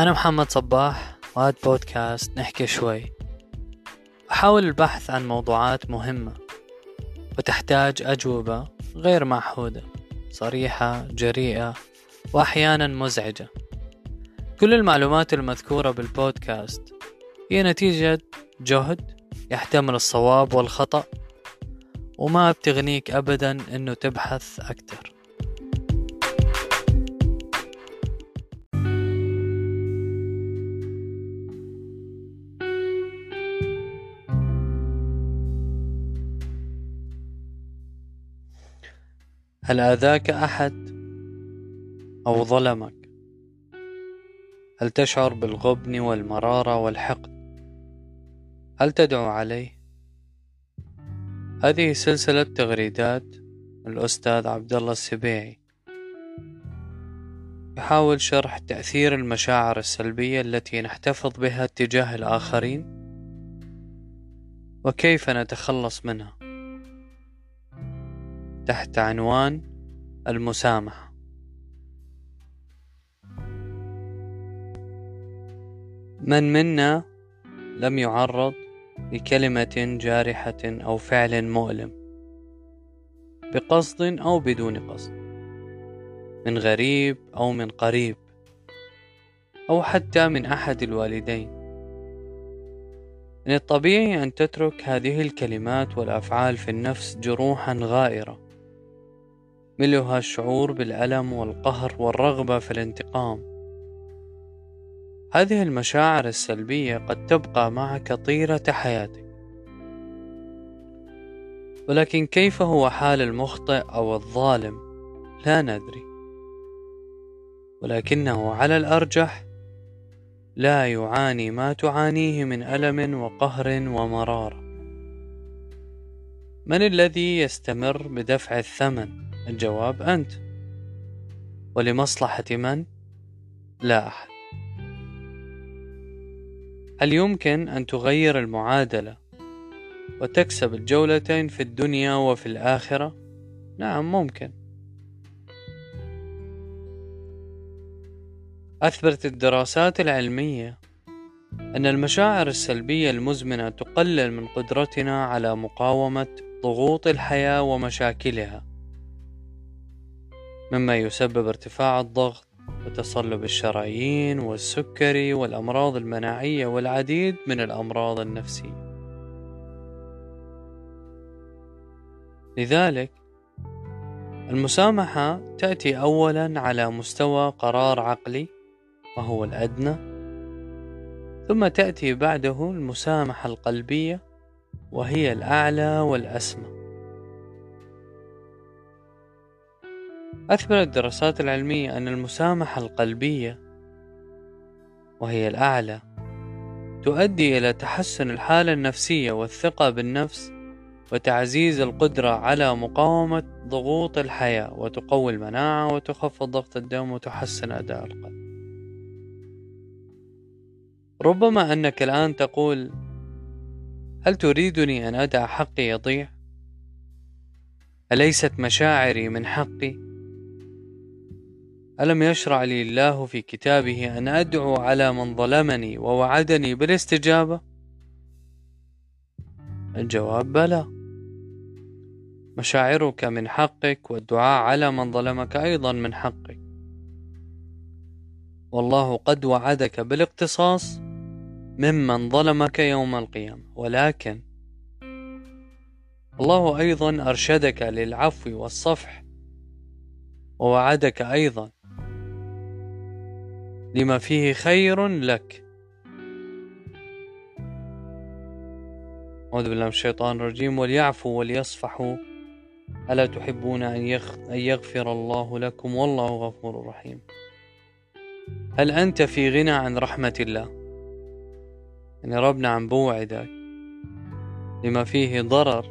أنا محمد صباح وهذا بودكاست نحكي شوي. أحاول البحث عن موضوعات مهمة وتحتاج أجوبة غير معهودة صريحة جريئة وأحيانا مزعجة. كل المعلومات المذكورة بالبودكاست هي نتيجة جهد يحتمل الصواب والخطأ وما بتغنيك أبدا أنه تبحث أكتر هل آذاك أحد أو ظلمك؟ هل تشعر بالغبن والمرارة والحقد؟ هل تدعو عليه؟ هذه سلسلة تغريدات الأستاذ عبد الله السبيعي. يحاول شرح تأثير المشاعر السلبية التي نحتفظ بها تجاه الآخرين وكيف نتخلص منها. تحت عنوان المسامحة. من منا لم يعرض لكلمة جارحة أو فعل مؤلم بقصد أو بدون قصد من غريب أو من قريب أو حتى من أحد الوالدين. من الطبيعي أن تترك هذه الكلمات والأفعال في النفس جروحا غائرة ملؤها الشعور بالألم والقهر والرغبة في الانتقام. هذه المشاعر السلبية قد تبقى معك طيلة حياتك. ولكن كيف هو حال المخطئ أو الظالم؟ لا ندري. ولكنه على الأرجح لا يعاني ما تعانيه من ألم وقهر ومرارة. من الذي يستمر بدفع الثمن؟ الجواب أنت ولمصلحة من؟ لا أحد هل يمكن أن تغير المعادلة وتكسب الجولتين في الدنيا وفي الآخرة؟ نعم ممكن أثبتت الدراسات العلمية أن المشاعر السلبية المزمنة تقلل من قدرتنا على مقاومة ضغوط الحياة ومشاكلها مما يسبب ارتفاع الضغط وتصلب الشرايين والسكري والأمراض المناعية والعديد من الأمراض النفسية. لذلك المسامحة تأتي أولا على مستوى قرار عقلي وهو الأدنى ثم تأتي بعده المسامحة القلبية وهي الأعلى والأسمى. أثبتت الدراسات العلمية أن المسامحة القلبية وهي الأعلى تؤدي إلى تحسن الحالة النفسية والثقة بالنفس وتعزيز القدرة على مقاومة ضغوط الحياة وتقوي المناعة وتخفض ضغط الدم وتحسن أداء القلب ربما أنك الآن تقول هل تريدني أن أدع حقي يضيع؟ أليست مشاعري من حقي؟ ألم يشرع لي الله في كتابه أن أدعو على من ظلمني ووعدني بالاستجابة؟ الجواب بلى مشاعرك من حقك والدعاء على من ظلمك أيضا من حقك والله قد وعدك بالاقتصاص ممن ظلمك يوم القيامة ولكن الله أيضا أرشدك للعفو والصفح ووعدك أيضا لما فيه خير لك. أعوذ بالله من الشيطان الرجيم. وليعفوا وليصفحوا ألا تحبون أن, يغ... أن يغفر الله لكم؟ والله غفور رحيم. هل أنت في غنى عن رحمة الله؟ يعني ربنا عم بوعدك. لما فيه ضرر.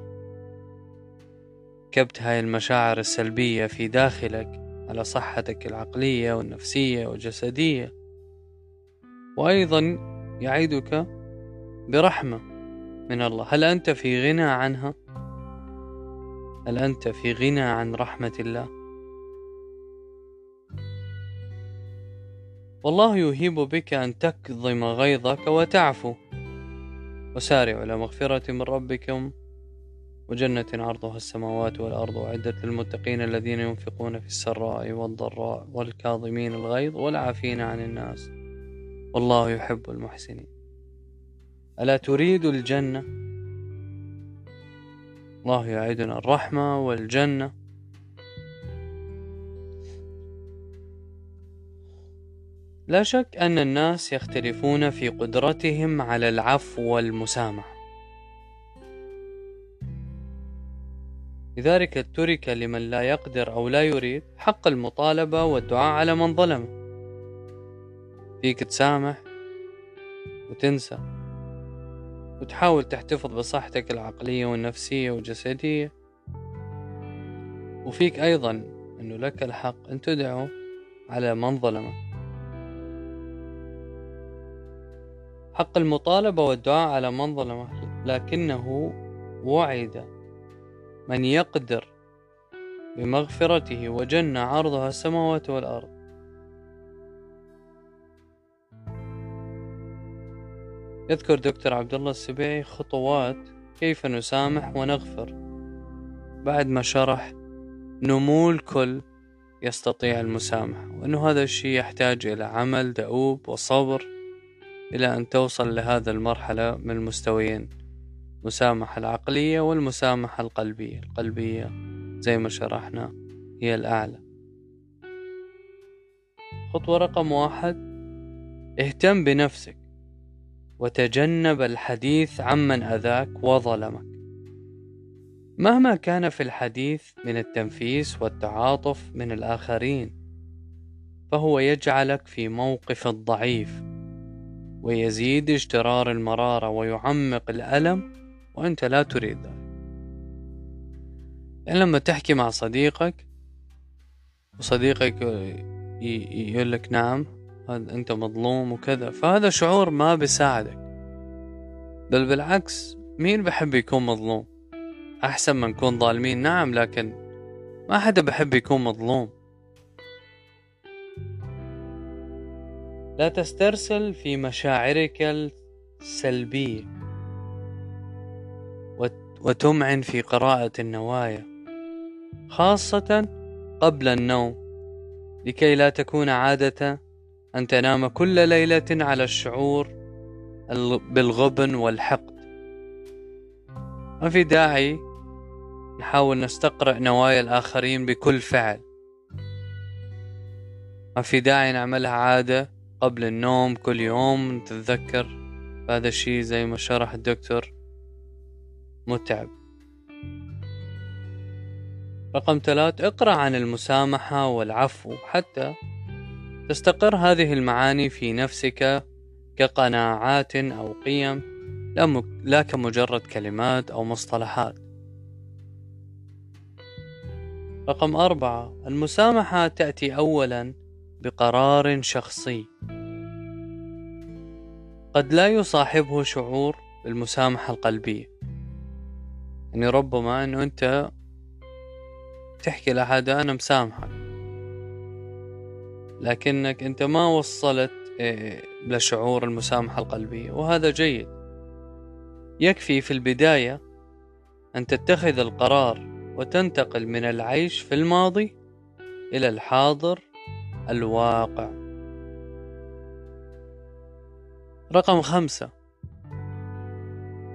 كبت هاي المشاعر السلبية في داخلك. على صحتك العقلية والنفسية والجسدية وأيضا يعيدك برحمة من الله هل أنت في غنى عنها؟ هل أنت في غنى عن رحمة الله؟ والله يهيب بك أن تكظم غيظك وتعفو وسارعوا إلى مغفرة من ربكم وجنة عرضها السماوات والأرض أعدت للمتقين الذين ينفقون في السراء والضراء والكاظمين الغيظ والعافين عن الناس. والله يحب المحسنين. ألا تريد الجنة؟ الله يعدنا الرحمة والجنة. لا شك أن الناس يختلفون في قدرتهم على العفو والمسامحة. لذلك ترك لمن لا يقدر أو لا يريد حق المطالبة والدعاء على من ظلم. فيك تسامح وتنسى وتحاول تحتفظ بصحتك العقلية والنفسية والجسدية. وفيك أيضا أنه لك الحق أن تدعو على من ظلمك. حق المطالبة والدعاء على من ظلمك لكنه وعد. من يقدر بمغفرته وجنة عرضها السماوات والأرض. يذكر دكتور عبد الله السبيعي خطوات كيف نسامح ونغفر بعد ما شرح نمو الكل يستطيع المسامحة وأنه هذا الشيء يحتاج إلى عمل دؤوب وصبر إلى أن توصل لهذا المرحلة من المستويين. المسامحة العقلية والمسامحة القلبية. القلبية زي ما شرحنا هي الأعلى. خطوة رقم واحد اهتم بنفسك وتجنب الحديث عمن أذاك وظلمك. مهما كان في الحديث من التنفيس والتعاطف من الآخرين فهو يجعلك في موقف الضعيف ويزيد اجترار المرارة ويعمق الألم وأنت لا تريد. ذلك لما تحكي مع صديقك وصديقك يقول لك نعم أنت مظلوم وكذا فهذا شعور ما بيساعدك. بل بالعكس مين بحب يكون مظلوم؟ أحسن ما نكون ظالمين نعم لكن ما حدا بحب يكون مظلوم. لا تسترسل في مشاعرك السلبية. وتمعن في قراءة النوايا خاصة قبل النوم لكي لا تكون عادة أن تنام كل ليلة على الشعور بالغبن والحقد. ما في داعي نحاول نستقرأ نوايا الآخرين بكل فعل. ما في داعي نعملها عادة قبل النوم كل يوم نتذكر هذا الشيء زي ما شرح الدكتور متعب. رقم ثلاث اقرأ عن المسامحة والعفو. حتى تستقر هذه المعاني في نفسك كقناعات أو قيم لا كمجرد كلمات أو مصطلحات. رقم أربعة المسامحة تأتي أولا بقرار شخصي. قد لا يصاحبه شعور بالمسامحة القلبية. يعني ربما إنه أنت تحكي لحد أنا مسامحك. لكنك أنت ما وصلت إيه، لشعور المسامحة القلبية وهذا جيد. يكفي في البداية أن تتخذ القرار وتنتقل من العيش في الماضي إلى الحاضر الواقع. رقم خمسة.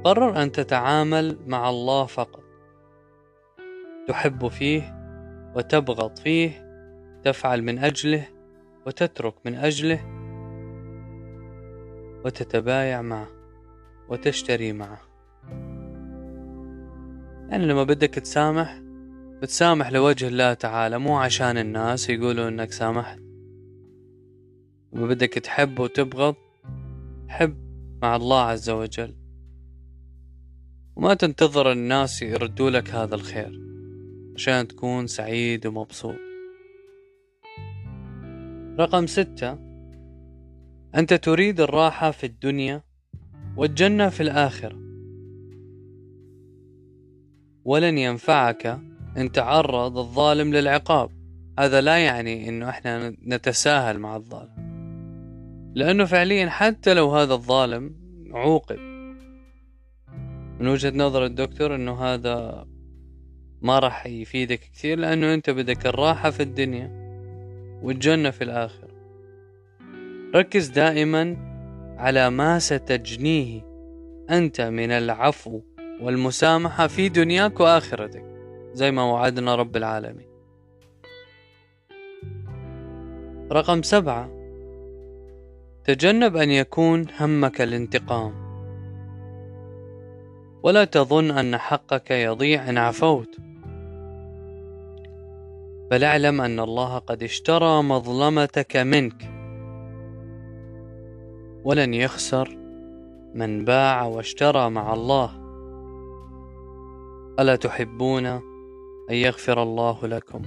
قرر أن تتعامل مع الله فقط. تحب فيه وتبغض فيه تفعل من أجله وتترك من أجله وتتبايع معه وتشتري معه. يعني لما بدك تسامح بتسامح لوجه الله تعالى مو عشان الناس يقولوا إنك سامحت. لما بدك تحب وتبغض حب مع الله عز وجل. وما تنتظر الناس يردوا لك هذا الخير عشان تكون سعيد ومبسوط. رقم ستة أنت تريد الراحة في الدنيا والجنة في الآخرة. ولن ينفعك أن تعرض الظالم للعقاب. هذا لا يعني أنه إحنا نتساهل مع الظالم. لأنه فعليا حتى لو هذا الظالم عوقب من وجهة نظر الدكتور أنه هذا ما راح يفيدك كثير لأنه أنت بدك الراحة في الدنيا والجنة في الآخرة. ركز دائما على ما ستجنيه أنت من العفو والمسامحة في دنياك وآخرتك زي ما وعدنا رب العالمين. رقم سبعة تجنب أن يكون همك الانتقام. ولا تظن أن حقك يضيع إن عفوت. بل اعلم أن الله قد اشترى مظلمتك منك. ولن يخسر من باع واشترى مع الله. ألا تحبون أن يغفر الله لكم؟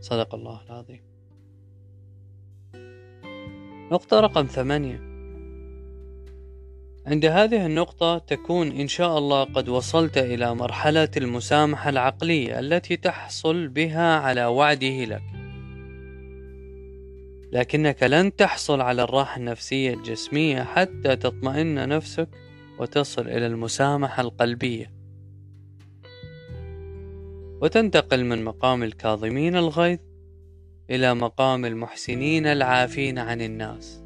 صدق الله العظيم. نقطة رقم ثمانية. عند هذه النقطة تكون إن شاء الله قد وصلت إلى مرحلة المسامحة العقلية التي تحصل بها على وعده لك. لكنك لن تحصل على الراحة النفسية الجسمية حتى تطمئن نفسك وتصل إلى المسامحة القلبية. وتنتقل من مقام الكاظمين الغيظ إلى مقام المحسنين العافين عن الناس.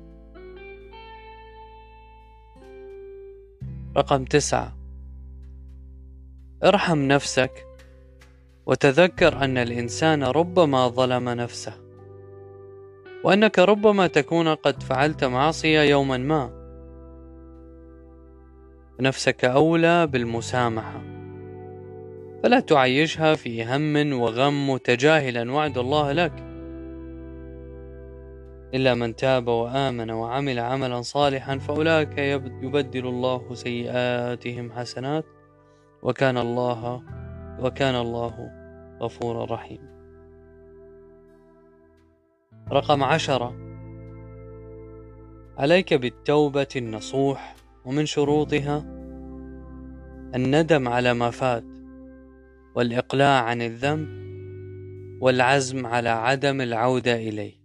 رقم تسعة. ارحم نفسك وتذكر أن الإنسان ربما ظلم نفسه وأنك ربما تكون قد فعلت معصية يوما ما. نفسك أولى بالمسامحة فلا تعيشها في هم وغم متجاهلا وعد الله لك. إلا من تاب وآمن وعمل عملا صالحا فأولئك يبدل الله سيئاتهم حسنات وكان الله وكان الله غفورا رحيما رقم عشرة. عليك بالتوبة النصوح ومن شروطها الندم على ما فات والإقلاع عن الذنب والعزم على عدم العودة إليه.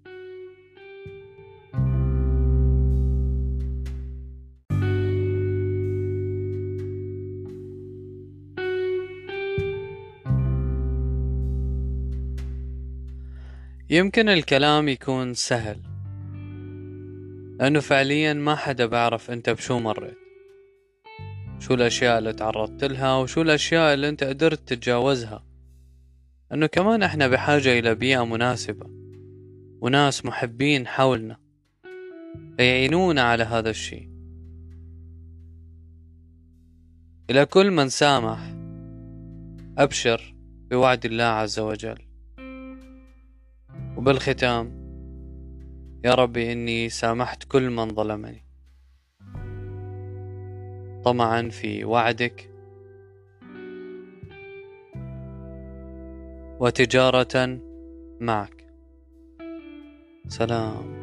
يمكن الكلام يكون سهل. لأنه فعليا ما حدا بعرف أنت بشو مريت. شو الأشياء اللي تعرضت لها وشو الأشياء اللي أنت قدرت تتجاوزها. أنه كمان إحنا بحاجة إلى بيئة مناسبة. وناس محبين حولنا. يعينونا على هذا الشيء. إلى كل من سامح أبشر بوعد الله عز وجل. وبالختام يا ربي إني سامحت كل من ظلمني. طمعا في وعدك. وتجارة معك. سلام.